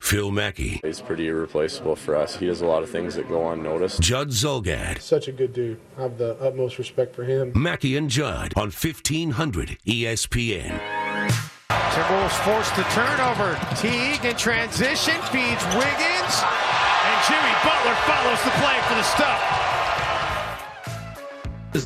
Phil Mackey. He's pretty irreplaceable for us. He does a lot of things that go unnoticed. Judd Zulgad. Such a good dude. I have the utmost respect for him. Mackey and Judd on 1500 ESPN. Timberwolves forced the turnover. Teague in transition feeds Wiggins. And Jimmy Butler follows the play for the stop.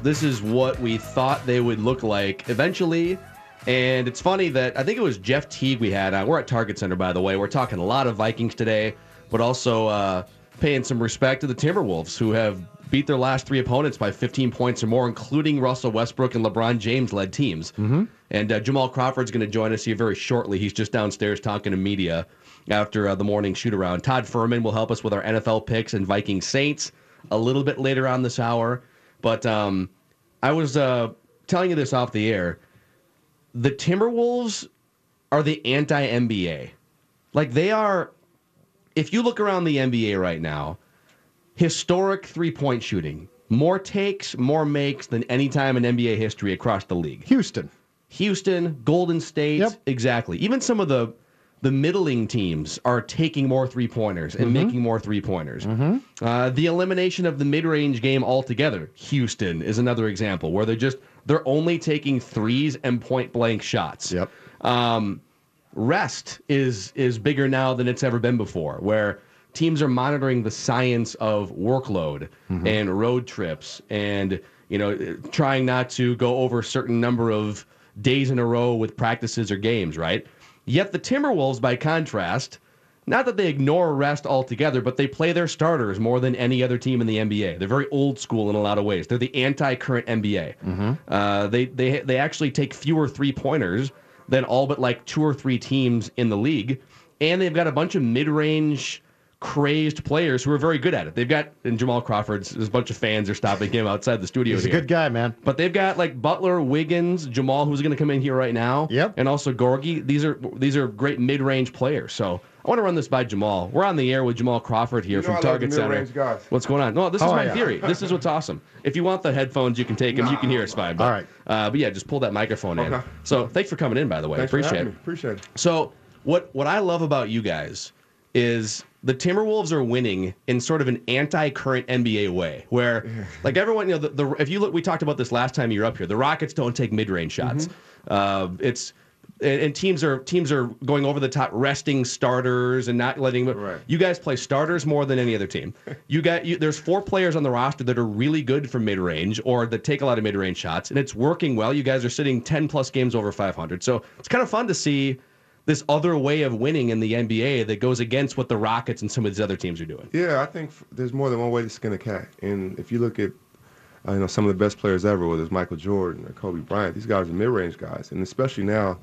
This is what we thought they would look like eventually. And it's funny that I think it was Jeff Teague we had. Uh, we're at Target Center, by the way. We're talking a lot of Vikings today, but also uh, paying some respect to the Timberwolves, who have beat their last three opponents by 15 points or more, including Russell Westbrook and LeBron James led teams. Mm-hmm. And uh, Jamal Crawford's going to join us here very shortly. He's just downstairs talking to media after uh, the morning shoot around. Todd Fuhrman will help us with our NFL picks and Viking Saints a little bit later on this hour. But um, I was uh, telling you this off the air. The Timberwolves are the anti NBA. Like they are, if you look around the NBA right now, historic three point shooting, more takes, more makes than any time in NBA history across the league. Houston. Houston, Golden State, Yep. exactly. Even some of the the middling teams are taking more three pointers and making more three pointers. Uh, the elimination of the mid range game altogether. Houston is another example where they're just they're only taking threes and point blank shots. Yep. Um, rest is is bigger now than it's ever been before, where teams are monitoring the science of workload and road trips, and you know trying not to go over a certain number of days in a row with practices or games. Right. Yet the Timberwolves, by contrast. Not that they ignore rest altogether, but they play their starters more than any other team in the NBA. They're very old school in a lot of ways. They're the anti-current NBA. Uh, they they they actually take fewer three pointers than all but like two or three teams in the league, and they've got a bunch of mid-range crazed players who are very good at it. They've got and Jamal Crawford's there's a bunch of fans are stopping him outside the studio. He's a good guy, man. But they've got like Butler, Wiggins, Jamal, who's going to come in here right now. Yep. And also Gorgui. These are these are great mid-range players. So I want to run this by Jamal. We're on the air with Jamal Crawford here You know from I love Target Center. mid-range guys. What's going on? No, this is Oh, my yeah. theory. This is what's awesome. If you want the headphones, you can take them. you can hear us fine. But, All right. Uh, but yeah, just pull that microphone in. So thanks for coming in, by the way. Thanks Appreciate having it. me. Appreciate it. So what what I love about you guys is the Timberwolves are winning in sort of an anti-current NBA way, where like everyone, you know, the, the if you look, we talked about this last time you were up here. The Rockets don't take mid-range shots. Mm-hmm. Uh, it's and, and teams are teams are going over the top, resting starters and not letting. Right. You guys play starters more than any other team. You got you, there's four players on the roster that are really good from mid-range or that take a lot of mid-range shots, and it's working well. You guys are sitting 10 plus games over 500, so it's kind of fun to see this other way of winning in the NBA that goes against what the Rockets and some of these other teams are doing. Yeah, I think f- there's more than one way to skin a cat. And if you look at, uh, you know, some of the best players ever, whether it's Michael Jordan or Kobe Bryant, these guys are mid-range guys. And especially now,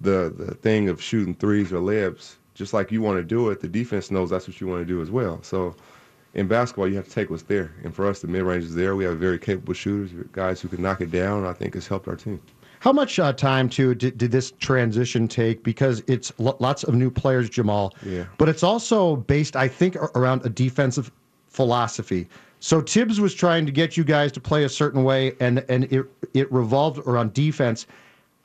the the thing of shooting threes or layups, just like you want to do it, the defense knows that's what you want to do as well. So in basketball, you have to take what's there. And for us, the mid-range is there. We have very capable shooters, guys who can knock it down. I think has helped our team. How much uh, time too did, did this transition take? Because it's lo- lots of new players, Jamal. Yeah. But it's also based, I think, around a defensive philosophy. So Tibbs was trying to get you guys to play a certain way, and and it it revolved around defense.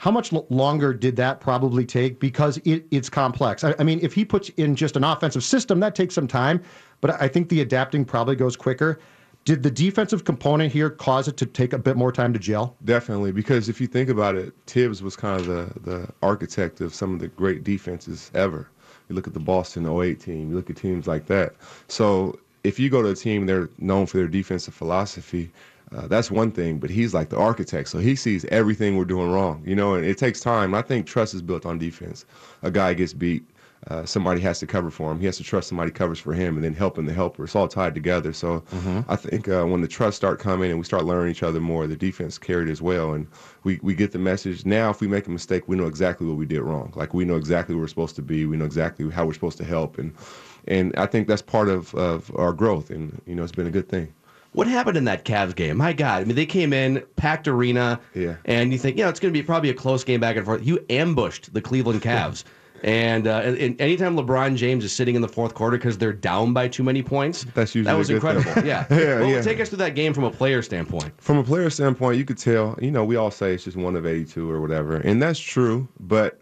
How much longer did that probably take? Because it, it's complex. I, I mean, if he puts in just an offensive system, that takes some time. But I think the adapting probably goes quicker. Did the defensive component here cause it to take a bit more time to gel? Definitely, because if you think about it, Tibbs was kind of the, the architect of some of the great defenses ever. You look at the Boston 08 team, you look at teams like that. So if you go to a team they're known for their defensive philosophy, uh, that's one thing. But he's like the architect, so he sees everything we're doing wrong. You know, and it takes time. I think trust is built on defense. A guy gets beat. Uh, somebody has to cover for him. He has to trust somebody covers for him, and then helping the helper. It's all tied together. So I think uh, when the trust start coming and we start learning each other more, the defense carried as well, and we, we get the message. Now, if we make a mistake, we know exactly what we did wrong. Like we know exactly where we're supposed to be. We know exactly how we're supposed to help, and and I think that's part of, of our growth, and you know it's been a good thing. What happened in that Cavs game? My God, I mean, they came in packed arena, Yeah. and you think, you know, it's going to be probably a close game back and forth. You ambushed the Cleveland Cavs, and, uh, and, anytime LeBron James is sitting in the fourth quarter because they're down by too many points, That's usually that was incredible. Yeah, Yeah, Well, yeah. take us through that game from a player standpoint. From a player standpoint, you could tell, you know, we all say it's just one of 82 or whatever, and that's true, but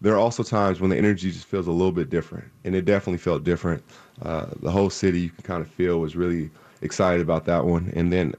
there are also times when the energy just feels a little bit different, and it definitely felt different. Uh, the whole city, you can kind of feel, was really excited about that one, and then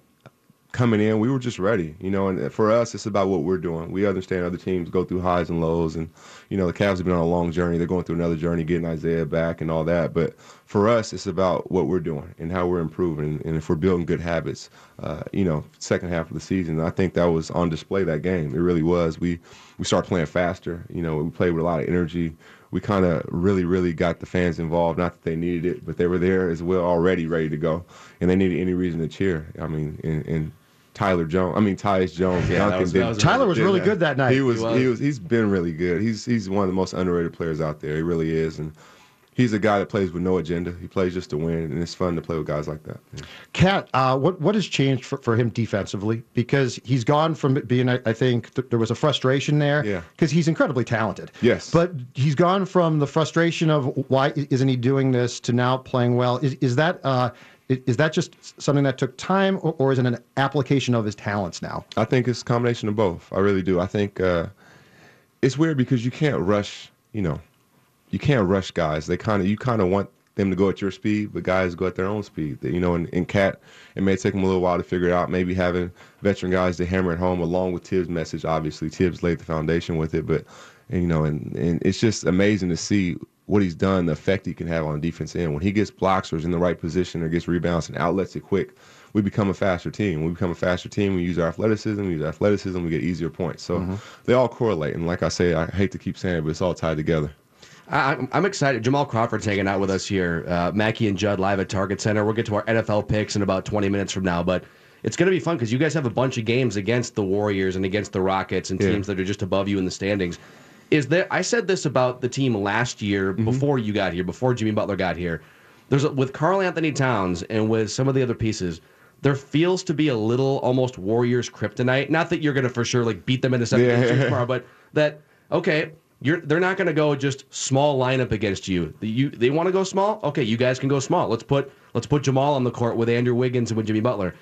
coming in, we were just ready, you know. And for us, it's about what we're doing. We understand other teams go through highs and lows, and you know the Cavs have been on a long journey. They're going through another journey, getting Isaiah back and all that. But for us, it's about what we're doing and how we're improving, and if we're building good habits. Uh, you know, second half of the season, I think that was on display. That game, it really was. We we started playing faster. You know, we played with a lot of energy. We kind of really, really got the fans involved. Not that they needed it, but they were there as well, already ready to go, and they needed any reason to cheer. I mean, and, and Tyler Jones. I mean Tyus Jones. Yeah, Duncan was- did- was Tyler was really that. good that night. He was, He he was. was. He's been really good. He's he's one of the most underrated players out there. He really is, and he's a guy that plays with no agenda. He plays just to win, and it's fun to play with guys like that. Cat, uh, what what has changed for, for him defensively? Because he's gone from being, I, I think, th- there was a frustration there. Yeah. Because he's incredibly talented. Yes. But he's gone from the frustration of why isn't he doing this to now playing well. Is is that uh, is that just something that took time, or, or is it an application of his talents now? I think it's a combination of both. I really do. I think uh, it's weird because you can't rush. You know, you can't rush guys. They kind of you kind of want them to go at your speed, but guys go at their own speed. You know, in, in Cat, it may take them a little while to figure it out. Maybe having veteran guys to hammer it home, along with Tibbs' message. Obviously, Tibbs laid the foundation with it, but and, you know, and and it's just amazing to see what he's done, the effect he can have on defense end when he gets blocks or is in the right position or gets rebounds and outlets it quick. We become a faster team. When we become a faster team. We use our athleticism. We use our athleticism. We get easier points. So mm-hmm. they all correlate. And like I say, I hate to keep saying it, but it's all tied together. I, I'm- I'm excited. Jamal Crawford's hanging out with us here. Uh, Mackey and Judd live at Target Center. We'll get to our NFL picks in about 20 minutes from now, but it's going to be fun because you guys have a bunch of games against the Warriors and against the Rockets and Yeah. teams that are just above you in the standings. Is there? I said this about the team last year Mm-hmm. before you got here, before Jimmy Butler got here. There's a, with Karl Anthony Towns and with some of the other pieces. There feels to be a little almost Warriors kryptonite. Not that you're going to for sure like beat them into seven Yeah. games tomorrow, but that okay, you're they're not going to go just small lineup against you. You they want to go small. Okay, you guys can go small. Let's put let's put Jamal on the court with Andrew Wiggins and with Jimmy Butler.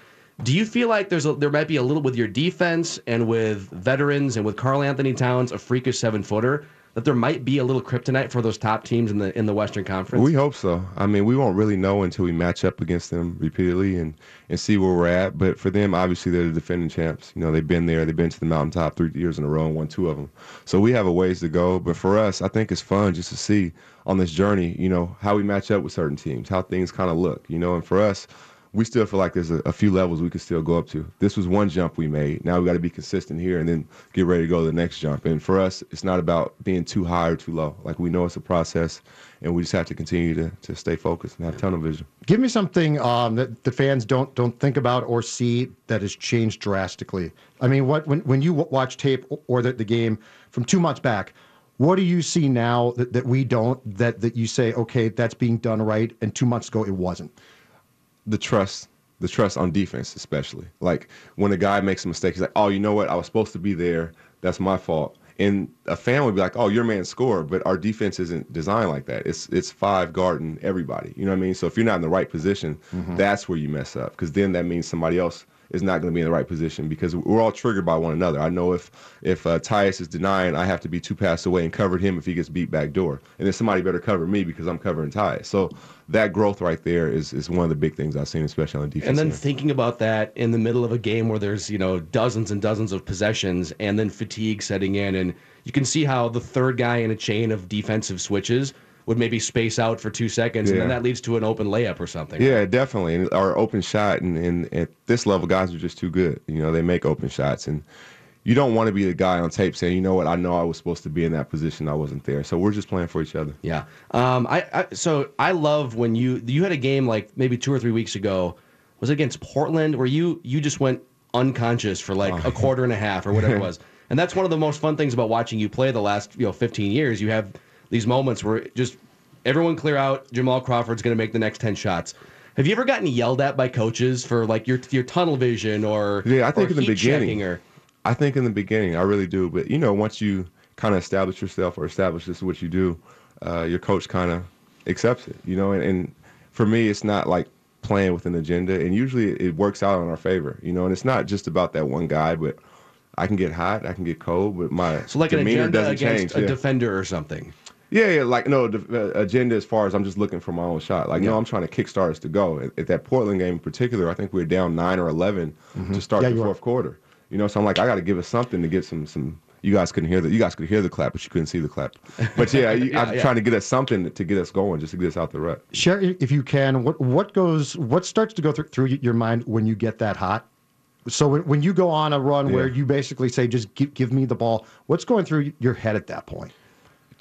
Do you feel like there's a, there might be a little with your defense and with veterans and with Karl Anthony Towns, a freakish seven footer, that there might be a little kryptonite for those top teams in the in the Western Conference? We hope so. I mean, we won't really know until we match up against them repeatedly and, and see where we're at. But for them, obviously, they're the defending champs. You know, they've been there. They've been to the mountaintop three years in a row and won two of them. So we have a ways to go. But for us, I think it's fun just to see on this journey, you know, how we match up with certain teams, how things kind of look, you know. And for us, we still feel like there's a, a few levels we could still go up to. This was one jump we made. Now we got to be consistent here and then get ready to go to the next jump. And for us, it's not about being too high or too low. Like we know it's a process, and we just have to continue to, to stay focused and have tunnel vision. Give me something um, that the fans don't don't think about or see that has changed drastically. I mean, what when when you watch tape or the, the game from two months back, what do you see now that, that we don't that that you say okay that's being done right and two months ago it wasn't? The trust the trust on defense especially. Like when a guy makes a mistake he's like oh you know what? I was supposed to be there. That's my fault. And a fan would be like oh your man scored but our defense isn't designed like that. It's it's five guarding everybody. You know what i mean? So if you're not in the right position mm-hmm. that's where you mess up because then that means somebody else is not going to be in the right position because we're all triggered by one another. I know if if uh, Tyus is denying, I have to be two passes away and cover him if he gets beat back door, and then somebody better cover me because I'm covering Tyus. So that growth right there is is one of the big things I've seen, especially on defense. And then end. thinking about that in the middle of a game where there's, you know, dozens and dozens of possessions and then fatigue setting in and you can see how the third guy in a chain of defensive switches would maybe space out for two seconds, and then that leads to an open layup or something. Yeah, definitely. And our open shot, and, and at this level, guys are just too good. You know, they make open shots, and you don't want to be the guy on tape saying, you know what, I know I was supposed to be in that position, I wasn't there. So we're just playing for each other. Yeah. Um, I, I so I love when you you had a game like maybe two or three weeks ago. Was it against Portland where you you just went unconscious for like a quarter and a half or whatever it was. And that's one of the most fun things about watching you play the last you know 15 years. You have these moments where just everyone clear out. Jamal Crawford's going to make the next 10 shots. Have you ever gotten yelled at by coaches for like your your tunnel vision or Yeah, I think in the beginning. or I think in the beginning, I really do. But you know, once you kind of establish yourself or establish this is what you do, uh, your coach kind of accepts it. You know, and, and for me, it's not like playing with an agenda, and usually it works out in our favor. You know, and it's not just about that one guy, but I can get hot, I can get cold, but my so like an agenda doesn't against change. a yeah. defender or something. Yeah, yeah, like no the uh, agenda as far as I'm just looking for my own shot. Like no, I'm trying to kickstart us to go. At, at that Portland game in particular, I think we were down nine or 11 to start Yeah, the fourth quarter. You know, so I'm like, I got to give us something to get some some. You guys couldn't hear the you guys could hear the clap, but you couldn't see the clap. But yeah, you, Yeah, I'm yeah. trying to get us something to get us going, just to get us out the rut. Share if you can. What what goes? What starts to go through, through your mind when you get that hot? So when, when you go on a run where you basically say, "Just give, give me the ball," what's going through your head at that point?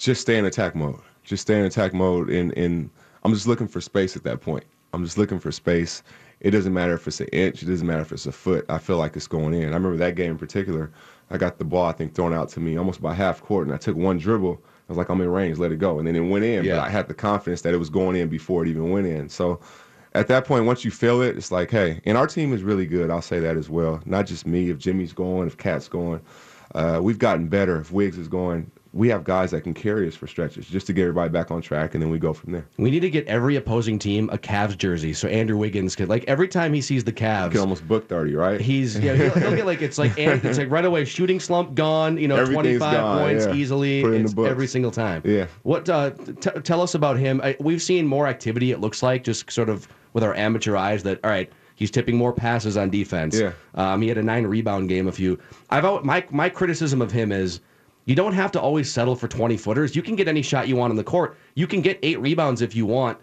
Just stay in attack mode. Just stay in attack mode, and and I'm just looking for space at that point. I'm just looking for space. It doesn't matter if it's an inch. It doesn't matter if it's a foot. I feel like it's going in. I remember that game in particular. I got the ball, I think, thrown out to me almost by half court, and I took one dribble. I was like, I'm in range, let it go, and then it went in. Yeah. But I had the confidence that it was going in before it even went in. So. At that point, once you feel it, it's like, hey, and our team is really good. I'll say that as well. Not just me. If Jimmy's going, if Cat's going, uh, we've gotten better. If Wiggs is going, we have guys that can carry us for stretches just to get everybody back on track, and then we go from there. We need to get every opposing team a Cavs jersey so Andrew Wiggins could like every time he sees the You can almost book thirty, right? He's yeah he'll, he'll get like it's like and it's like right away shooting slump gone you know 25 gone, points yeah. easily Put in the books. every single time Yeah. what uh, t- tell us about him I, we've seen more activity it looks like just sort of with our amateur eyes that all right he's tipping more passes on defense Yeah. um, he had a nine rebound game a few I've my my criticism of him is you don't have to always settle for 20 footers you can get any shot you want on the court you can get eight rebounds if you want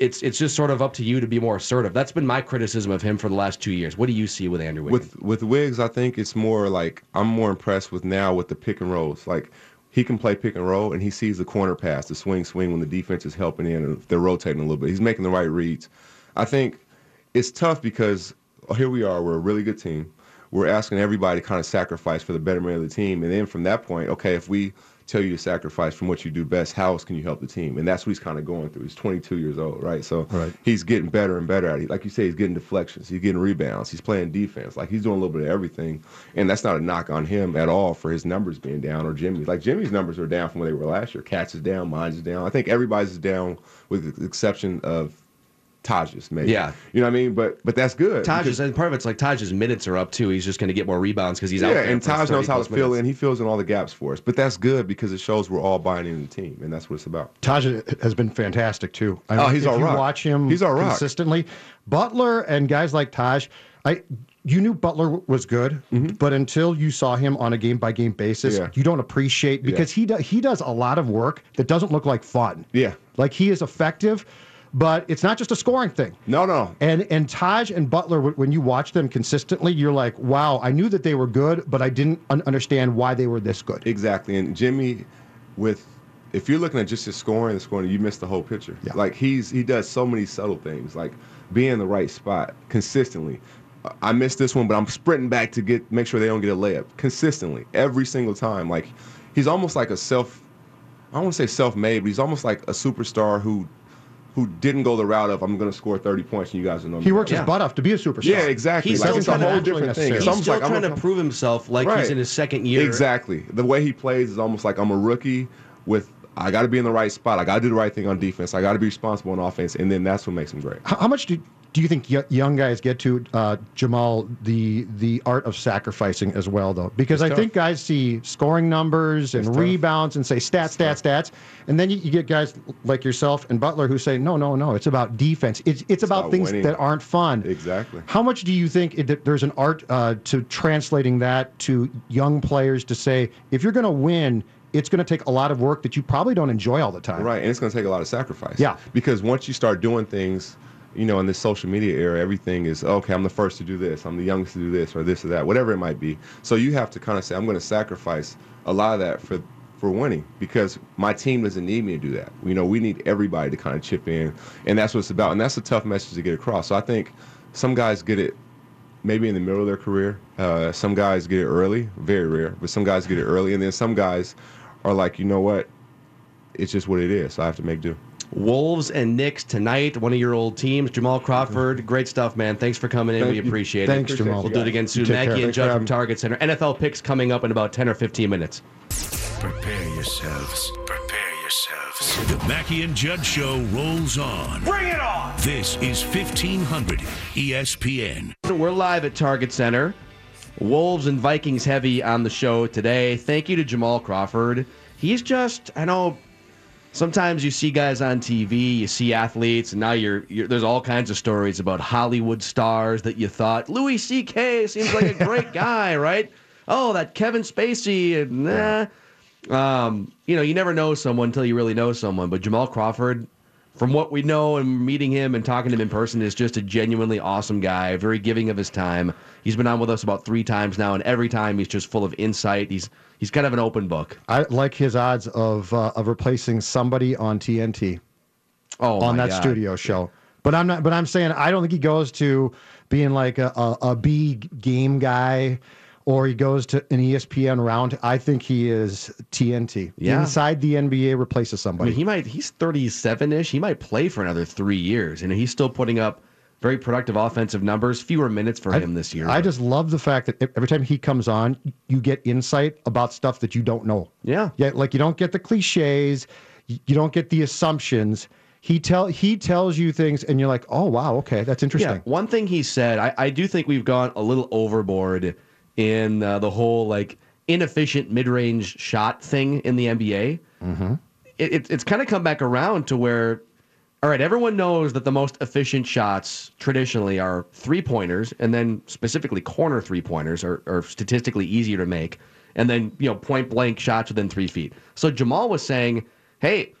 it's it's just sort of up to you to be more assertive. That's been my criticism of him for the last two years. What do you see with Andrew Wiggins? with with Wiggs, I think it's more like I'm more impressed with now with the pick and rolls. Like he can play pick and roll, and he sees the corner pass, the swing swing when the defense is helping in and they're rotating a little bit. He's making the right reads. I think it's tough because here we are, we're a really good team. We're asking everybody to kind of sacrifice for the betterment of the team, and then from that point, okay, if we tell you to sacrifice from what you do best, how else can you help the team? And that's what he's kind of going through. He's 22 years old, right? So Right. he's getting better and better at it. Like you say, he's getting deflections, he's getting rebounds, he's playing defense. Like he's doing a little bit of everything. And that's not a knock on him at all for his numbers being down or Jimmy's. Like Jimmy's numbers are down from where they were last year. Cats is down, mine's is down. I think everybody's is down with the exception of Taj's, maybe. Yeah. You know what I mean? But but that's good. Taj because- and part of it's like Taj's minutes are up too. He's just going to get more rebounds because he's out there. yeah, and Taj knows how to fill minutes. in. He fills in all the gaps for us. But that's good because it shows we're all buying into the team, and that's what it's about. Taj has been fantastic too. I Oh, he's if our you watch him He's our rock. consistently. Butler and guys like Taj, I you knew Butler was good, but until you saw him on a game by game basis, Mm-hmm. Yeah. you don't appreciate because he does he does a lot of work that doesn't look like fun. Yeah. like he is effective, but it's not just a scoring thing. No, no. And and Taj and Butler, when you watch them consistently, you're like, wow, I knew that they were good, but I didn't un- understand why they were this good. Exactly. And Jimmy, with if you're looking at just his scoring, the scoring, you miss the whole picture. Yeah. Like he's he does so many subtle things, like being in the right spot consistently. I missed this one, but I'm sprinting back to get make sure they don't get a layup consistently every single time. Like he's almost like a self. I don't want to say self-made, but he's almost like a superstar who who didn't go the route of I'm going to score 30 points and you guys are know He works Yeah. his butt off to be a superstar. Yeah, exactly. He's like still a trying to whole different thing. He's almost still like I'm trying to prove himself like he's in his second year. Exactly. The way he plays is almost like I'm a rookie with I got to be in the right spot. I got to do the right thing on defense. I got to be responsible on offense, and then that's what makes him great. How, how much do do you think y- young guys get to uh, Jamal the the art of sacrificing as well though? Because I tough. think guys see scoring numbers and It's tough. rebounds and say stats, stats, stats, and then you, you get guys like yourself and Butler who say no, no, no, it's about defense. It's it's, about, about things winning. that aren't fun. Exactly. How much do you think it, that there's an art uh, to translating that to young players to say if you're going to win, it's going to take a lot of work that you probably don't enjoy all the time. Right, and it's going to take a lot of sacrifice. Yeah. Because once you start doing things, you know, in this social media era, everything is okay. I'm the first to do this. I'm the youngest to do this, or this or that, whatever it might be. So you have to kind of say, I'm going to sacrifice a lot of that for for winning because my team doesn't need me to do that. You know, we need everybody to kind of chip in, and that's what it's about. And that's a tough message to get across. So I think some guys get it maybe in the middle of their career. Uh, some guys get it early, very rare, but some guys get it early, and then some guys are like, you know what, it's just what it is. So I have to make do. Wolves and Knicks tonight, one of your old teams. Jamal Crawford, mm-hmm. great stuff, man. Thanks for coming in. Thank we you. appreciate Thanks, it. Jamal. We'll do it again soon. Take care. Mackey and Thanks for Judd from. Target Center. NFL picks coming up in about 10 or 15 minutes. Prepare yourselves. Prepare yourselves. The Mackey and Judd Show rolls on. Bring it on! This is 1500 ESPN. We're live at Target Center. Wolves and Vikings heavy on the show today. Thank you to Jamal Crawford. He's just, I know sometimes you see guys on TV, you see athletes, and now you're, you're there's all kinds of stories about Hollywood stars that you thought Louis C.K. seems like a great guy, right? Oh, that Kevin Spacey, and nah. Um, you know, you never know someone until you really know someone. But Jamal Crawford, from what we know and meeting him and talking to him in person, is just a genuinely awesome guy, very giving of his time. He's been on with us about three times now, and every time he's just full of insight. He's he's kind of an open book. I like his odds of uh, of replacing somebody on TNT Oh, on that God. studio show. But I'm not. But I'm saying I don't think he goes to being like a, a, a B game guy, or he goes to an ESPN round. I think he is TNT Yeah. inside the NBA replaces I somebody. mean, he might. He's 37 ish. He might play for another three years, and he's still putting up very productive offensive numbers. Fewer minutes for him this year. I just love the fact that every time he comes on, you get insight about stuff that you don't know. Yeah. Yeah, like you don't get the cliches, you you don't get the assumptions. He tell he tells you things, and you're like, oh wow, okay, that's interesting. Yeah, one thing he said, I, I do think we've gone a little overboard in uh, the whole like inefficient mid-range shot thing in the NBA. Mm-hmm. It, it, it's kind of come back around to where, all right, everyone knows that the most efficient shots traditionally are three pointers, and then specifically corner three pointers are, are statistically easier to make, and then you know point blank shots within three feet. So Jamal was saying, hey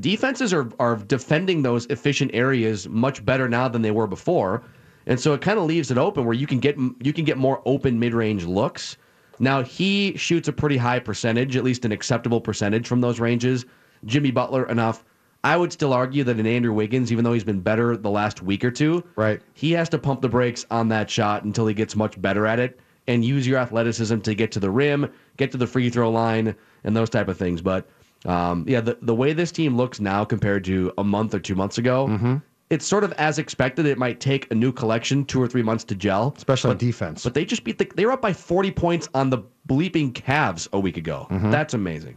defenses are are defending those efficient areas much better now than they were before, and so it kind of leaves it open where you can get you can get more open mid range looks. Now he shoots a pretty high percentage, at least an acceptable percentage from those ranges. Jimmy Butler enough. I would still argue that in Andrew Wiggins, even though he's been better the last week or two, Right. he has to pump the brakes on that shot until he gets much better at it and use your athleticism to get to the rim, get to the free throw line, and those type of things. But um, yeah, the, the way this team looks now compared to a month or two months ago, Mm-hmm. It's sort of as expected. It might take a new collection two or three months to gel, Especially on but, defense. But they just beat the, they were up by 40 points on the bleeping Cavs a week ago. Mm-hmm. That's amazing.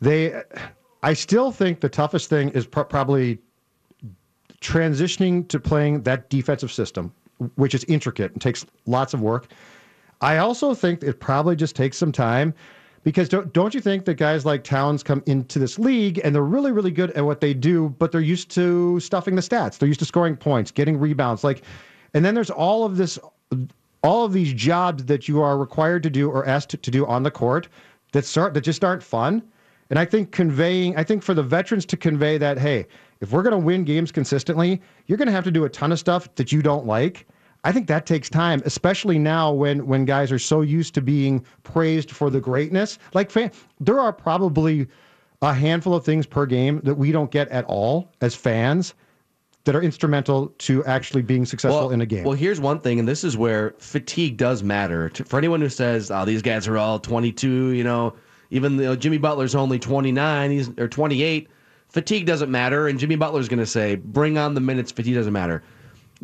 They, I still think the toughest thing is pro- probably transitioning to playing that defensive system, which is intricate and takes lots of work. I also think it probably just takes some time because don't, don't you think that guys like Towns come into this league and they're really, really good at what they do, but they're used to stuffing the stats. They're used to scoring points, getting rebounds. Like, and then there's all of this, all of these jobs that you are required to do or asked to, to do on the court that start that just aren't fun. And I think conveying, I think for the veterans to convey that, hey, if we're going to win games consistently, you're going to have to do a ton of stuff that you don't like. I think that takes time, especially now when when guys are so used to being praised for the greatness. Like fan, there are probably a handful of things per game that we don't get at all as fans that are instrumental to actually being successful in a game. Well, here's one thing, and this is where fatigue does matter. For anyone who says, "Oh, these guys are all 22," you know, even though Jimmy Butler's only 29, he's or 28, fatigue doesn't matter. And Jimmy Butler's going to say, "Bring on the minutes." Fatigue doesn't matter.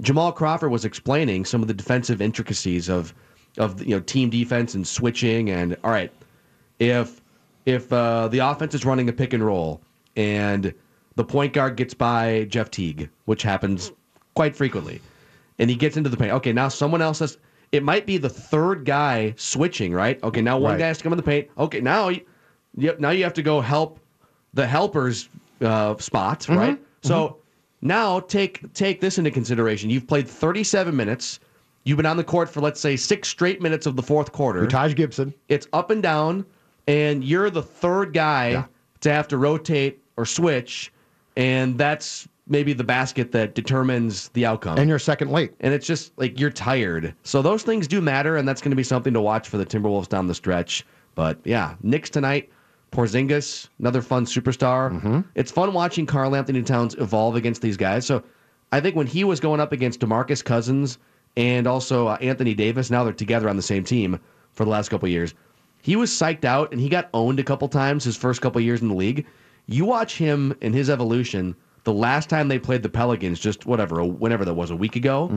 Jamal Crawford was explaining some of the defensive intricacies of of you know team defense and switching and all right if if uh, the offense is running a pick and roll and the point guard gets by Jeff Teague, which happens quite frequently, and he gets into the paint. Okay, now someone else has. It might be the third guy switching, right? Okay, now one Right. guy has to come in the paint. Okay, now you, yep, now you have to go help the helpers uh, spot, right? So now take take this into consideration. You've played 37 minutes. You've been on the court for let's say six straight minutes of the fourth quarter. Taj Gibson. It's up and down. and you're the third guy to have to rotate or switch, and that's maybe the basket that determines the outcome. And you're second late. And it's just like you're tired. So those things do matter, and that's going to be something to watch for the Timberwolves down the stretch. But yeah, Knicks tonight. Porzingis, another fun superstar. It's fun watching Karl Anthony Towns evolve against these guys. So I think when he was going up against DeMarcus Cousins and also uh, Anthony Davis, now they're together on the same team for the last couple of years. He was psyched out and he got owned a couple times his first couple of years in the league. You watch him and his evolution. The last time they played the Pelicans, just whatever, whenever that was, a week ago,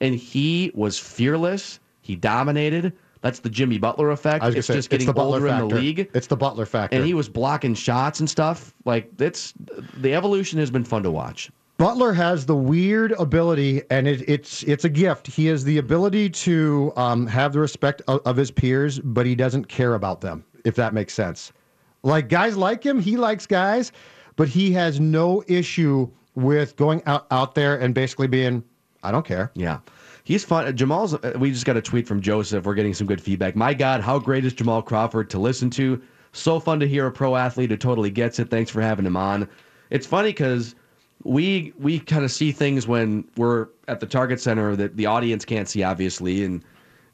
and he was fearless. He dominated. That's the Jimmy Butler effect. It's say, just it's getting the Butler older in the league. It's the Butler factor. And he was blocking shots and stuff. Like it's the evolution has been fun to watch. Butler has the weird ability, and it, it's it's a gift. He has the ability to um, have the respect of, of his peers, but he doesn't care about them. If that makes sense. Like guys like him, he likes guys, but he has no issue with going out out there and basically being, I don't care. Yeah. He's fun. Jamal's. uh, We just got a tweet from Joseph. We're getting some good feedback. My God, how great is Jamal Crawford to listen to? So fun to hear a pro athlete who totally gets it. Thanks for having him on. It's funny because we we kind of see things when we're at the target center that the audience can't see, obviously. And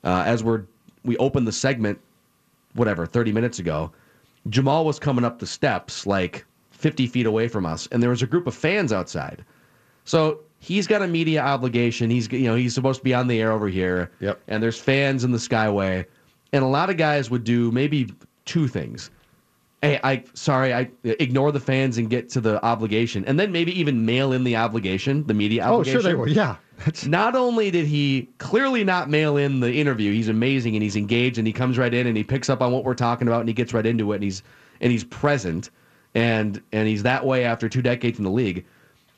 uh, as we're we open the segment, whatever, thirty minutes ago, Jamal was coming up the steps like fifty feet away from us, and there was a group of fans outside. So he's got a media obligation. He's you know he's supposed to be on the air over here. Yep. And there's fans in the Skyway, and a lot of guys would do maybe two things. Hey, I sorry, I ignore the fans and get to the obligation, and then maybe even mail in the obligation, the media obligation. Oh, sure they will. Yeah. Not only did he clearly not mail in the interview, he's amazing and he's engaged and he comes right in and he picks up on what we're talking about and he gets right into it and he's and he's present and and he's that way after two decades in the league.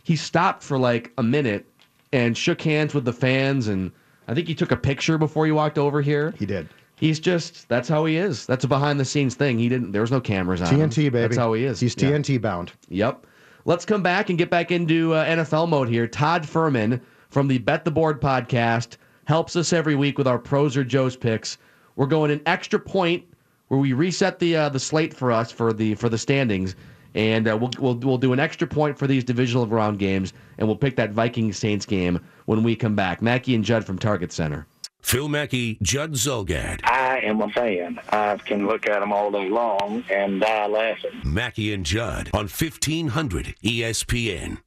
He stopped for like a minute and shook hands with the fans and I think he took a picture before he walked over here. He did. He's just that's how he is. That's a behind the scenes thing. He didn't there was no cameras on him. TNT baby. That's how he is. He's Yeah. TNT bound. Yep. Let's come back and get back into uh, NFL mode here. Todd Fuhrman from the Bet the Board podcast helps us every week with our pros or Joe's picks. We're going an extra point where we reset the uh, the slate for us for the for the standings, and uh, we'll, we'll we'll do an extra point for these divisional round games, and we'll pick that Viking Saints game when we come back. Mackey and Judd from Target Center. Phil Mackey, Judd Zulgad. I am a fan. I can look at them all day long and die laughing. Mackey and Judd on 1500 ESPN.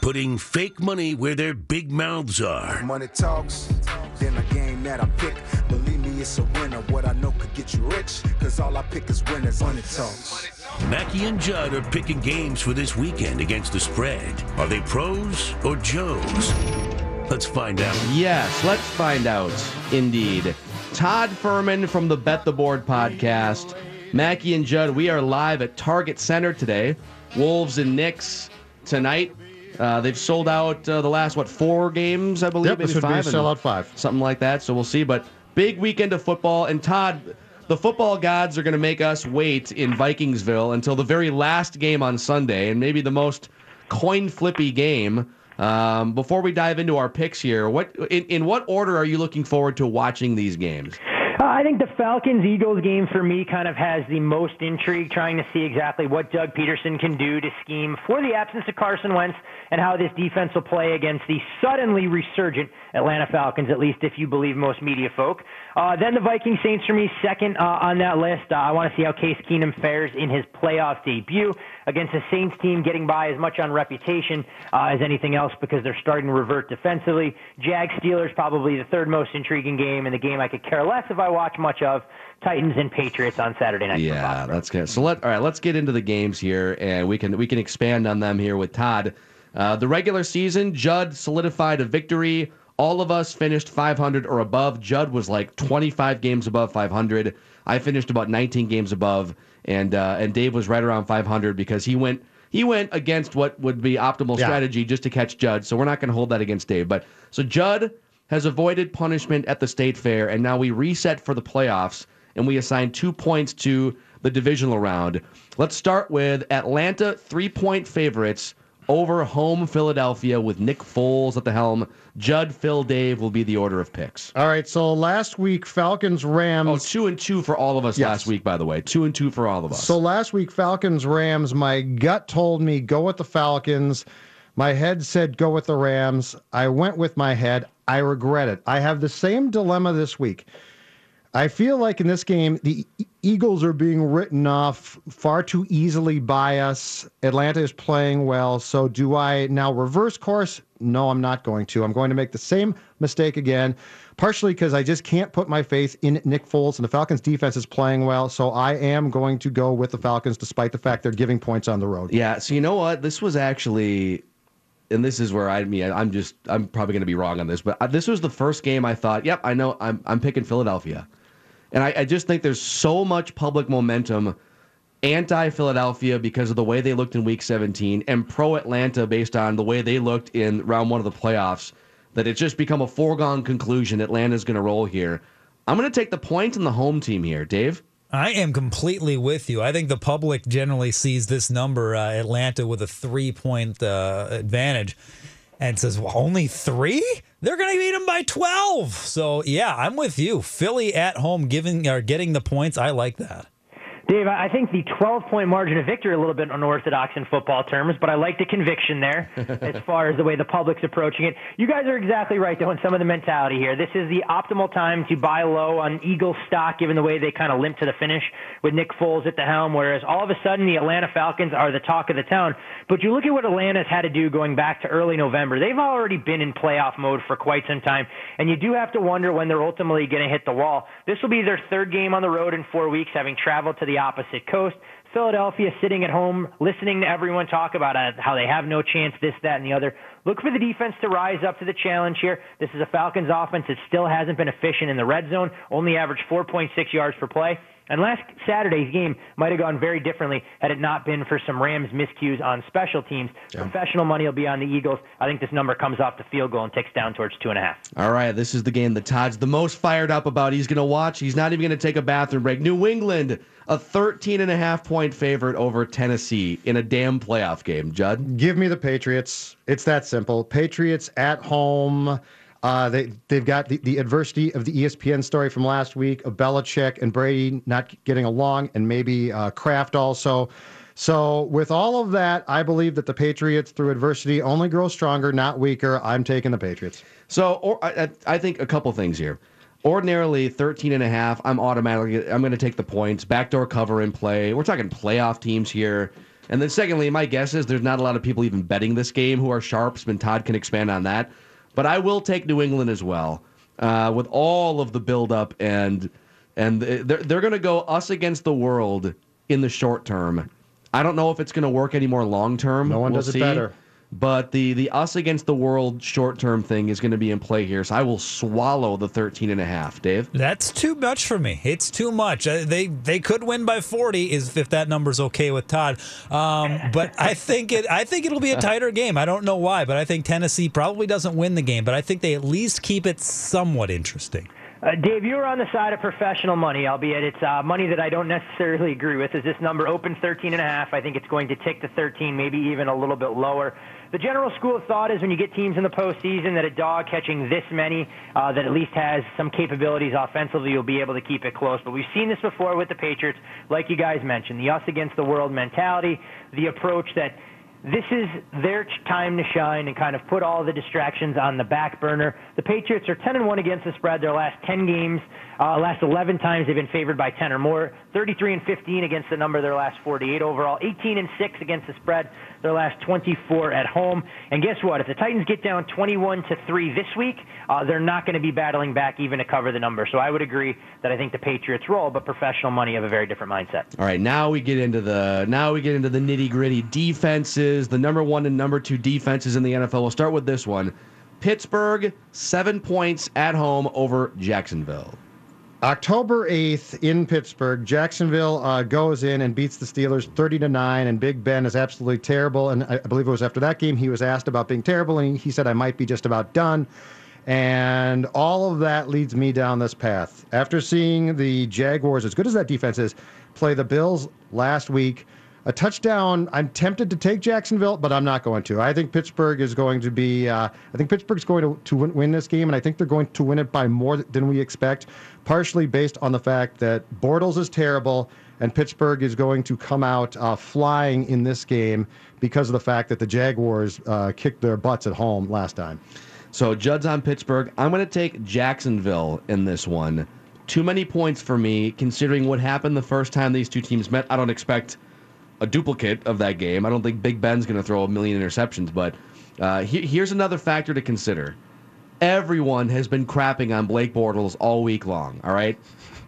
Putting fake money where their big mouths are. Money talks, then a game that I pick. Believe me, it's a winner. What I know could get you rich, cause all I pick is winners. Money talks. Mackey and Judd are picking games for this weekend against the spread. Are they pros or Joes? Let's find out. Yes, let's find out. Indeed. Todd Fuhrman from the Bet the Board podcast. Mackey and Judd, we are live at Target Center today. Wolves and Knicks tonight. Uh, they've sold out uh, the last, what, four games, I believe? Yep, this maybe would be a sellout five. Something like that. So we'll see. But big weekend of football. And Todd, the football gods are going to make us wait in Vikingsville until the very last game on Sunday, and maybe the most coin flippy game. Um, before we dive into our picks here, what in, in what order are you looking forward to watching these games? Uh, I think the Falcons Eagles game for me kind of has the most intrigue, trying to see exactly what Doug Pederson can do to scheme for the absence of Carson Wentz and how this defense will play against the suddenly resurgent Atlanta Falcons, at least if you believe most media folk. Uh, then the Viking Saints for me, second uh, on that list. Uh, I want to see how Case Keenum fares in his playoff debut against the Saints team getting by as much on reputation uh, as anything else because they're starting to revert defensively. Jag Steelers probably the third most intriguing game and the game I could care less if I watch much of. Titans and Patriots on Saturday night. Yeah, that's good. So let all right, let's get into the games here, and we can we can expand on them here with Todd. Uh, the regular season, Judd solidified a victory. All of us finished 500 or above. Judd was like 25 games above 500. I finished about 19 games above, and uh, and Dave was right around 500 because he went he went against what would be optimal Yeah. strategy just to catch Judd. So we're not going to hold that against Dave. But so Judd has avoided punishment at the state fair, and now we reset for the playoffs, and we assign two points to the divisional round. Let's start with Atlanta three point favorites over home Philadelphia with Nick Foles at the helm. Judd, Phil, Dave will be the order of picks. All right. So last week, Falcons Rams. Oh, two and two for all of us Yes. last week, by the way. Two and two for all of us. So last week, Falcons Rams, my gut told me go with the Falcons. My head said go with the Rams. I went with my head. I regret it. I have the same dilemma this week. I feel like in this game, the Eagles are being written off far too easily by us. Atlanta is playing well. So, do I now reverse course? No, I'm not going to. I'm going to make the same mistake again, partially because I just can't put my faith in Nick Foles, and the Falcons' defense is playing well. So, I am going to go with the Falcons, despite the fact they're giving points on the road. Yeah. So you know what? This was actually, and this is where I mean I'm just I'm probably going to be wrong on this, but uh, this was the first game I thought, yep, I know I'm I'm picking Philadelphia, and I, I just think there's so much public momentum anti Philadelphia because of the way they looked in Week 17, and pro Atlanta based on the way they looked in round one of the playoffs. That it's just become a foregone conclusion. Atlanta's going to roll here. I'm going to take the point in the home team here, Dave. I am completely with you. I think the public generally sees this number, uh, Atlanta, with a three point uh, advantage and says, well, only three? They're going to beat them by 12. So, yeah, I'm with you. Philly at home giving or getting the points. I like that. Dave, I think the 12 point margin of victory a little bit unorthodox in football terms, but I like the conviction there as far as the way the public's approaching it. You guys are exactly right, though, in some of the mentality here. This is the optimal time to buy low on Eagles stock, given the way they kind of limp to the finish with Nick Foles at the helm, whereas all of a sudden the Atlanta Falcons are the talk of the town. But you look at what Atlanta's had to do going back to early November. They've already been in playoff mode for quite some time, and you do have to wonder when they're ultimately going to hit the wall. This will be their third game on the road in four weeks, having traveled to the opposite coast. Philadelphia sitting at home, listening to everyone talk about uh, how they have no chance, this, that, and the other. Look for the defense to rise up to the challenge here. This is a Falcons offense that still hasn't been efficient in the red zone, only averaged 4.6 yards per play. And last Saturday's game might have gone very differently had it not been for some Rams miscues on special teams. Professional money will be on the Eagles. I think this number comes off the field goal and ticks down towards two and a half. All right, this is the game that Todd's the most fired up about. He's going to watch. He's not even going to take a bathroom break. New England, a 13 and a half point favorite over Tennessee in a damn playoff game. Judd? Give me the Patriots. It's that simple. Patriots at home. Uh, they they've got the, the adversity of the ESPN story from last week of Belichick and Brady not getting along, and maybe uh, Kraft also. So with all of that, I believe that the Patriots, through adversity, only grow stronger, not weaker. I'm taking the Patriots. So or, I, I think a couple things here. Ordinarily 13 and a half, I'm automatically I'm going to take the points. Backdoor cover in play. We're talking playoff teams here. And then secondly, my guess is there's not a lot of people even betting this game who are sharps, and Todd can expand on that. But I will take New England as well. Uh, with all of the buildup and and they're they're going to go us against the world in the short term. I don't know if it's going to work anymore long term. No one We'll does it better. But the the us against the world short term thing is going to be in play here. So I will swallow the 13 and a half, Dave. That's too much for me. It's too much. Uh, They they could win by 40 is if that number's okay with Todd. Um, but I think it I think it'll be a tighter game. I don't know why, but I think Tennessee probably doesn't win the game, but I think they at least keep it somewhat interesting. Uh, Dave, you were on the side of professional money, albeit it's uh, money that I don't necessarily agree with. Is this number open 13 and a half? I think it's going to tick to 13, maybe even a little bit lower. The general school of thought is when you get teams in the postseason that a dog catching this many uh, that at least has some capabilities offensively, you'll be able to keep it close. But we've seen this before with the Patriots, like you guys mentioned, the us against the world mentality, the approach that this is their time to shine and kind of put all the distractions on the back burner. The Patriots are 10 and 1 against the spread their last 10 games. Uh, last 11 times they've been favored by 10 or more. 33 and 15 against the number their last 48 overall. 18 and 6 against the spread their last 24 at home. And guess what? If the Titans get down 21 to 3 this week, uh, they're not going to be battling back even to cover the number. So I would agree that I think the Patriots roll, but professional money have a very different mindset. All right, now we get into the now we get into the nitty gritty defenses. The number one and number two defenses in the NFL. We'll start with this one: Pittsburgh seven points at home over Jacksonville. October 8th in Pittsburgh, Jacksonville uh, goes in and beats the Steelers 30 to 9 and Big Ben is absolutely terrible and I I believe it was after that game he was asked about being terrible and he said I might be just about done. And all of that leads me down this path. After seeing the Jaguars, as good as that defense is, play the Bills last week, a touchdown. I'm tempted to take Jacksonville, but I'm not going to. I think Pittsburgh is going to be. Uh, I think Pittsburgh's going to, to win, win this game, and I think they're going to win it by more than we expect. Partially based on the fact that Bortles is terrible, and Pittsburgh is going to come out uh, flying in this game because of the fact that the Jaguars uh, kicked their butts at home last time. So Judd's on Pittsburgh. I'm going to take Jacksonville in this one. Too many points for me, considering what happened the first time these two teams met. I don't expect a duplicate of that game. I don't think Big Ben's going to throw a million interceptions, but uh, he, here's another factor to consider. Everyone has been crapping on Blake Bortles all week long. All right,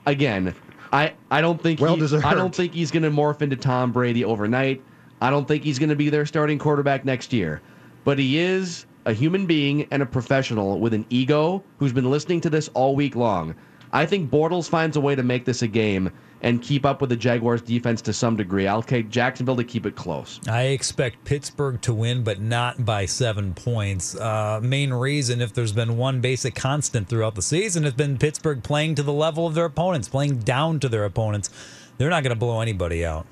again, I I don't think Well he, deserved. I don't think he's going to morph into Tom Brady overnight. I don't think he's going to be their starting quarterback next year, but he is a human being and a professional with an ego who's been listening to this all week long. I think Bortles finds a way to make this a game and keep up with the Jaguars defense to some degree. I'll take Jacksonville to keep it close. I expect Pittsburgh to win, but not by seven points. Uh, main reason, if there's been one basic constant throughout the season, has been Pittsburgh playing to the level of their opponents, playing down to their opponents. They're not going to blow anybody out.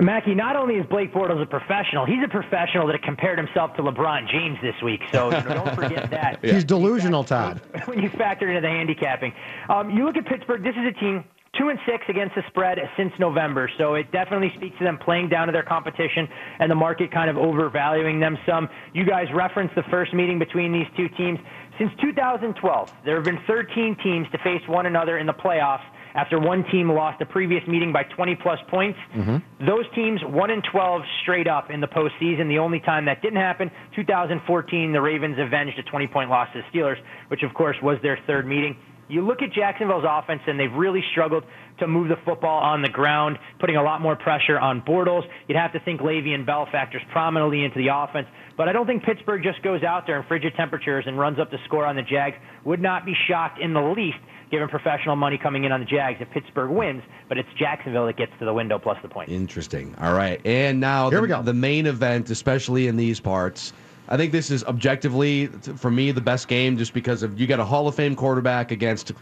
Mackey, not only is Blake Bortles a professional, he's a professional that compared himself to LeBron James this week. So you know, don't forget that. He's delusional, Todd. when you factor into the handicapping. Um, you look at Pittsburgh. This is a team two and six against the spread since November, so it definitely speaks to them playing down to their competition and the market kind of overvaluing them some. You guys referenced the first meeting between these two teams. Since 2012, there have been 13 teams to face one another in the playoffs after one team lost the previous meeting by 20 plus points. Mm-hmm. Those teams, 1 and 12 straight up in the postseason. The only time that didn't happen, 2014, the Ravens avenged a 20 point loss to the Steelers, which of course was their third meeting. You look at Jacksonville's offense, and they've really struggled to move the football on the ground, putting a lot more pressure on Bortles. You'd have to think Le'Veon Bell factors prominently into the offense, but I don't think Pittsburgh just goes out there in frigid temperatures and runs up the score on the Jags. Would not be shocked in the least, given professional money coming in on the Jags, if Pittsburgh wins, but it's Jacksonville that gets to the window plus the point. Interesting. All right. And now Here the, we go. the main event, especially in these parts. I think this is objectively, for me, the best game just because of you got a Hall of Fame quarterback against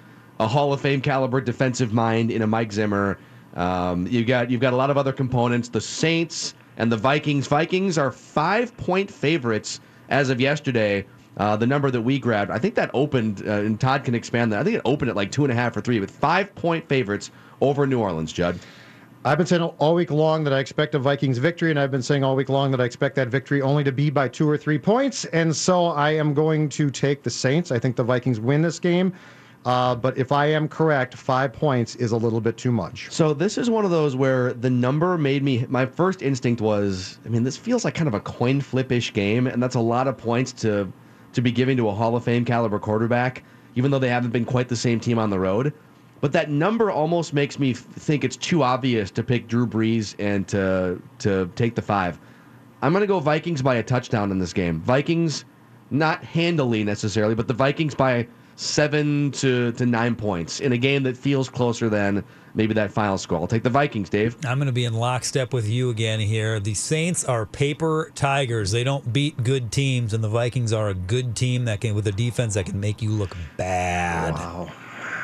a Hall of Fame caliber defensive mind in a Mike Zimmer. Um, you got you've got a lot of other components. The Saints and the Vikings. Vikings are five point favorites as of yesterday. Uh, the number that we grabbed, I think that opened, uh, and Todd can expand that. I think it opened at like two and a half or three, with five point favorites over New Orleans. Judd. I've been saying all week long that I expect a Vikings victory, and I've been saying all week long that I expect that victory only to be by two or three points. And so I am going to take the Saints. I think the Vikings win this game. Uh, but if I am correct, five points is a little bit too much. So this is one of those where the number made me. My first instinct was, I mean, this feels like kind of a coin flip-ish game, and that's a lot of points to to be giving to a Hall of Fame caliber quarterback, even though they haven't been quite the same team on the road. But that number almost makes me think it's too obvious to pick Drew Brees and to to take the five. I'm going to go Vikings by a touchdown in this game. Vikings, not handily necessarily, but the Vikings by seven to, to nine points in a game that feels closer than maybe that final score. I'll take the Vikings, Dave. I'm going to be in lockstep with you again here. The Saints are paper tigers. They don't beat good teams, and the Vikings are a good team that can, with a defense that can make you look bad. Wow.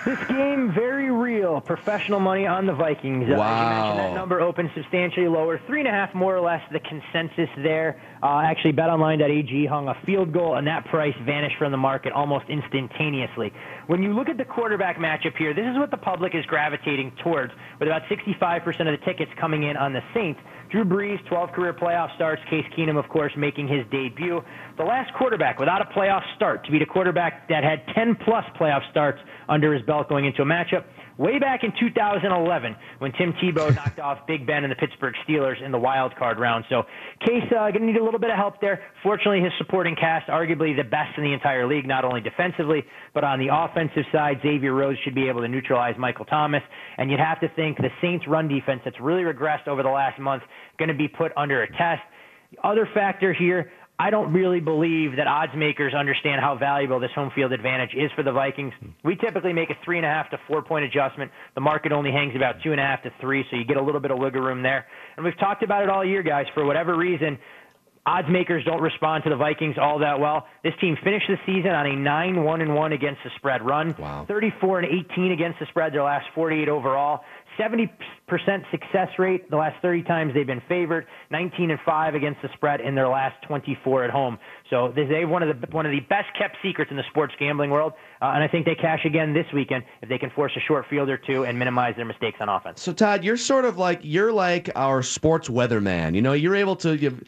This game, very real. Professional money on the Vikings. Uh, As you mentioned, that number opened substantially lower. Three and a half, more or less, the consensus there. Uh, actually, BetOnline.ag hung a field goal, and that price vanished from the market almost instantaneously. When you look at the quarterback matchup here, this is what the public is gravitating towards, with about 65% of the tickets coming in on the Saints. Drew Brees, 12 career playoff starts. Case Keenum, of course, making his debut. The last quarterback without a playoff start to beat a quarterback that had 10 plus playoff starts under his belt going into a matchup. Way back in 2011, when Tim Tebow knocked off Big Ben and the Pittsburgh Steelers in the wild card round. So Case uh, going to need a little bit of help there. Fortunately, his supporting cast, arguably the best in the entire league, not only defensively but on the offensive side. Xavier Rhodes should be able to neutralize Michael Thomas, and you'd have to think the Saints' run defense, that's really regressed over the last month, going to be put under a test. The other factor here, I don't really believe that odds makers understand how valuable this home field advantage is for the Vikings. We typically make a three and a half to four point adjustment. The market only hangs about two and a half to three, so you get a little bit of wiggle room there. And we've talked about it all year, guys. For whatever reason, odds makers don't respond to the Vikings all that well. This team finished the season on a 9 1 and 1 against the spread run, Wow. 34 and 18 against the spread, their last 48 overall. 70% success rate the last 30 times they've been favored, 19 and 5 against the spread in their last 24 at home. So they one of the one of the best kept secrets in the sports gambling world, uh, and I think they cash again this weekend if they can force a short field or two and minimize their mistakes on offense. So Todd, you're sort of like you're like our sports weatherman. You know, you're able to you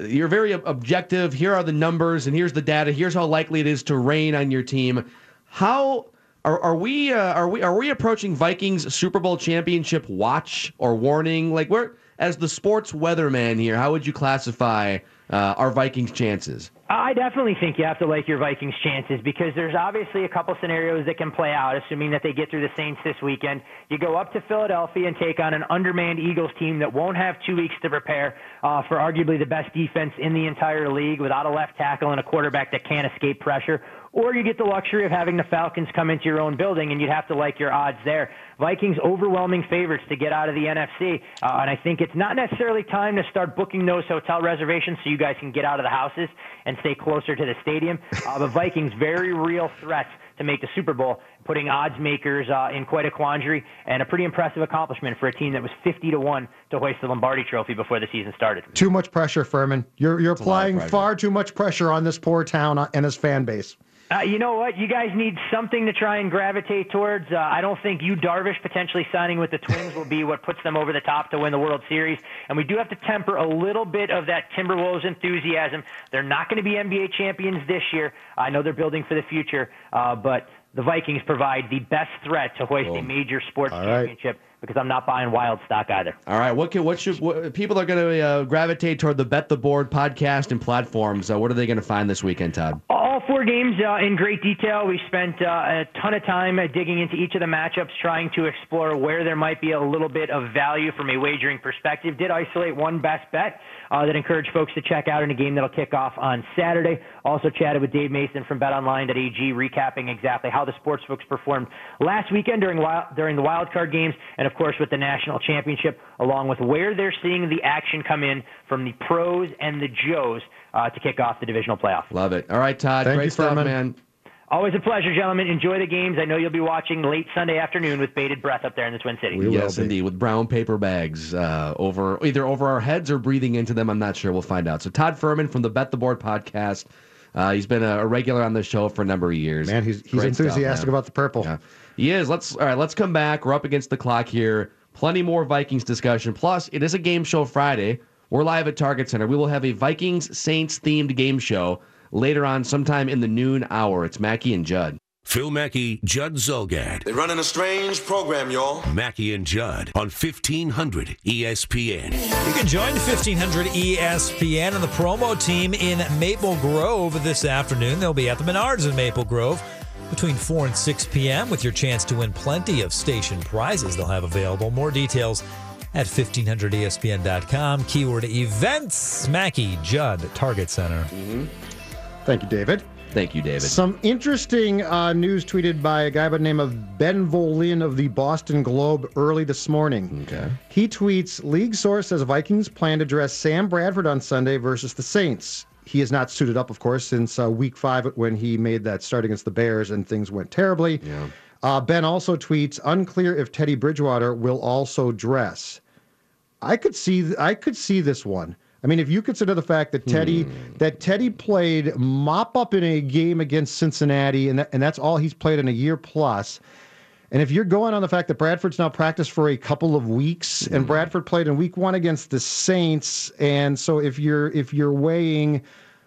you're very objective. Here are the numbers, and here's the data. Here's how likely it is to rain on your team. How are, are we uh, are we are we approaching Vikings Super Bowl championship watch or warning? Like we're as the sports weatherman here. How would you classify uh, our Vikings chances? I definitely think you have to like your Vikings chances because there's obviously a couple scenarios that can play out, assuming that they get through the Saints this weekend. You go up to Philadelphia and take on an undermanned Eagles team that won't have two weeks to prepare uh, for arguably the best defense in the entire league without a left tackle and a quarterback that can't escape pressure. Or you get the luxury of having the Falcons come into your own building, and you'd have to like your odds there. Vikings overwhelming favorites to get out of the NFC, uh, and I think it's not necessarily time to start booking those hotel reservations so you guys can get out of the houses and stay closer to the stadium. Uh, but Vikings very real threats to make the Super Bowl, putting odds makers uh, in quite a quandary and a pretty impressive accomplishment for a team that was 50 to one to hoist the Lombardi Trophy before the season started. Too much pressure, Fuhrman. You're you're a applying far too much pressure on this poor town and his fan base. Uh, you know what? You guys need something to try and gravitate towards. Uh, I don't think Yu Darvish potentially signing with the Twins will be what puts them over the top to win the World Series. And we do have to temper a little bit of that Timberwolves enthusiasm. They're not going to be NBA champions this year. I know they're building for the future, uh, but the Vikings provide the best threat to hoist a major sports All right. championship because I'm not buying wild stock either. All right, what can what should what, people are going to uh, gravitate toward the Bet the Board podcast and platforms? Uh, what are they going to find this weekend, Todd? All four games uh, in great detail. We spent uh, a ton of time uh, digging into each of the matchups, trying to explore where there might be a little bit of value from a wagering perspective. Did isolate one best bet uh, that encourage folks to check out in a game that'll kick off on Saturday. Also chatted with Dave Mason from BetOnline.ag, recapping exactly how the sports sportsbooks performed last weekend during wild, during the wild card games, and of course with the national championship, along with where they're seeing the action come in from the pros and the Joes uh, to kick off the divisional playoff. Love it. All right, Todd. Thank great you, stuff, Fuhrman. man. Always a pleasure, gentlemen. Enjoy the games. I know you'll be watching late Sunday afternoon with bated breath up there in the Twin Cities. yes, indeed, with brown paper bags uh, over either over our heads or breathing into them. I'm not sure. We'll find out. So Todd Fuhrman from the Bet the Board podcast. Uh, he's been a, a regular on the show for a number of years. Man, he's he's Great enthusiastic man. about the purple. He is. Let's all right. Let's come back. We're up against the clock here. Plenty more Vikings discussion. Plus, it is a game show Friday. We're live at Target Center. We will have a Vikings Saints themed game show later on, sometime in the noon hour. It's Mackey and Judd. Phil Mackey, Judd Zulgad. They're running a strange program, y'all. Mackey and Judd on E 1500 ESPN. You can join 1500 ESPN and the promo team in Maple Grove this afternoon. They'll be at the Menards in Maple Grove between 4 and 6 p.m. with your chance to win plenty of station prizes they'll have available. More details at E 1500ESPN.com. Keyword events. Mackey, Judd, Target Center. Mm-hmm. Thank you, David. Thank you, David. Some interesting uh, news tweeted by a guy by the name of Ben Volin of the Boston Globe early this morning. Okay. He tweets League source says Vikings plan to dress Sam Bradford on Sunday versus the Saints. He is not suited up, of course, since uh, week five when he made that start against the Bears and things went terribly. Yeah. Uh, ben also tweets unclear if Teddy Bridgewater will also dress. I could see I could see this one. I mean, if you consider the fact that Teddy that Teddy played mop up in a game against Cincinnati, and that, and that's all he's played in a year plus. And if you're going on the fact that Bradford's now practiced for a couple of weeks, and Bradford played in Week One against the Saints, and so if you're if you're weighing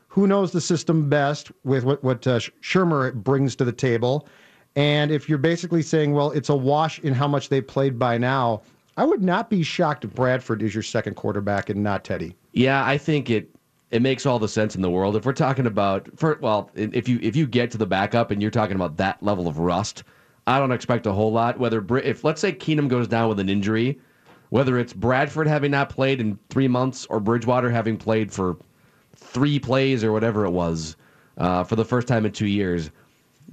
who knows the system best with what what uh, Shurmur brings to the table, and if you're basically saying, well, it's a wash in how much they played by now, I would not be shocked if Bradford is your second quarterback and not Teddy. Yeah, I think it it makes all the sense in the world. If we're talking about for well, if you if you get to the backup and you're talking about that level of rust, I don't expect a whole lot. Whether if let's say Keenum goes down with an injury, whether it's Bradford having not played in three months or Bridgewater having played for three plays or whatever it was uh, for the first time in two years,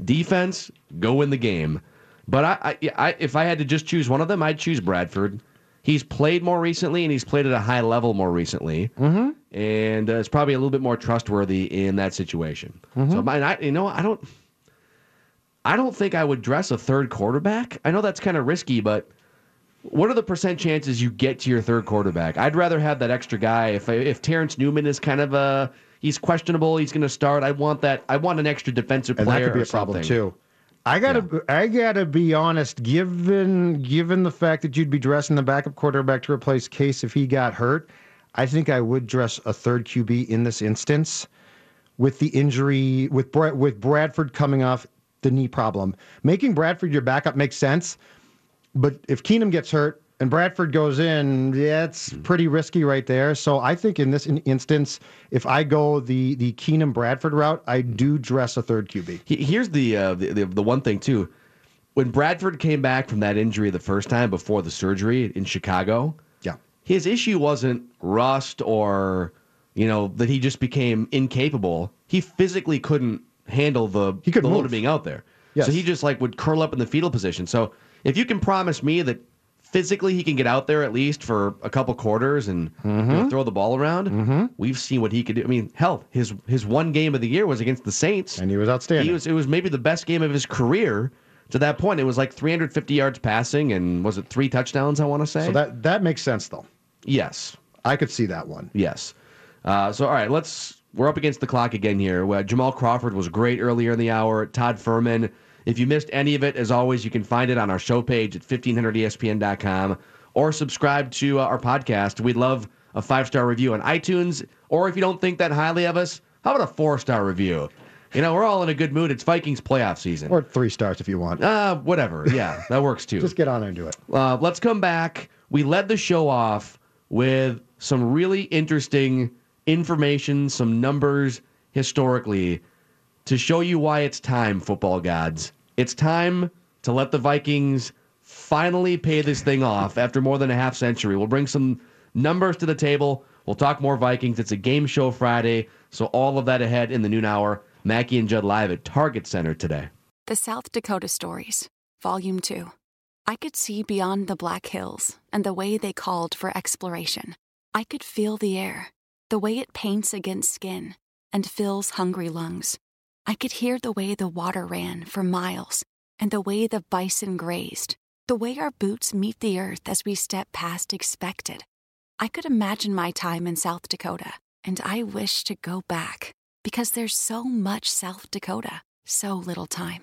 defense go win the game. But I, I, I if I had to just choose one of them, I'd choose Bradford. He's played more recently, and he's played at a high level more recently, mm-hmm. and uh, is probably a little bit more trustworthy in that situation. Mhm. So, my, I, you know, I don't, I don't think I would dress a third quarterback. I know that's kind of risky, but what are the percent chances you get to your third quarterback? I'd rather have that extra guy. If if Terrence Newman is kind of a he's questionable, he's going to start. I want that. I want an extra defensive and player. that could be a problem too. I gotta, I gotta be honest. Given, given the fact that you'd be dressing the backup quarterback to replace Case if he got hurt, I think I would dress a third QB in this instance. With the injury, with Brad, with Bradford coming off the knee problem, making Bradford your backup makes sense. But if Keenum gets hurt and Bradford goes in, yeah, it's pretty risky right there. So I think in this in- instance, if I go the the Keenum Bradford route, I do dress a third QB. He- Here's the, uh, the the the one thing too. When Bradford came back from that injury the first time before the surgery in Chicago, yeah, his issue wasn't rust or you know that he just became incapable. He physically couldn't handle the He couldn't the load of being out there. Yes. So he just like would curl up in the fetal position. So if you can promise me that physically he can get out there at least for a couple quarters and you know, Mhm. throw the ball around, Mm-hmm. we've seen what he could do. I mean, hell, his his one game of the year was against the Saints, and he was outstanding. He was it was maybe the best game of his career. To that point, it was like 350 yards passing and was it three touchdowns? I want to say. So that that makes sense though. Yes. I could see that one. Yes. Uh, so all right, let's we're up against the clock again here. Uh, Jamal Crawford was great earlier in the hour. Todd Fuhrman. If you missed any of it, as always, you can find it on our show page at 1500ESPN.com or subscribe to uh, our podcast. We'd love a five star review on iTunes. Or if you don't think that highly of us, how about a four star review? You know, we're all in a good mood. It's Vikings playoff season. Or three stars if you want. Uh, whatever. Yeah, that works too. Just get on there and do it. Uh, let's come back. We led the show off with some really interesting information, some numbers historically to show you why it's time, football gods. It's time to let the Vikings finally pay this thing off after more than a half century. We'll bring some numbers to the table. We'll talk more Vikings. It's a game show Friday, so all of that ahead in the noon hour. Mackey and Judd live at Target Center today. The South Dakota Stories, Volume 2. I could see beyond the Black Hills and the way they called for exploration. I could feel the air, the way it paints against skin and fills hungry lungs. I could hear the way the water ran for miles and the way the bison grazed, the way our boots meet the earth as we step past expected. I could imagine my time in South Dakota, and I wish to go back because there's so much South Dakota, so little time.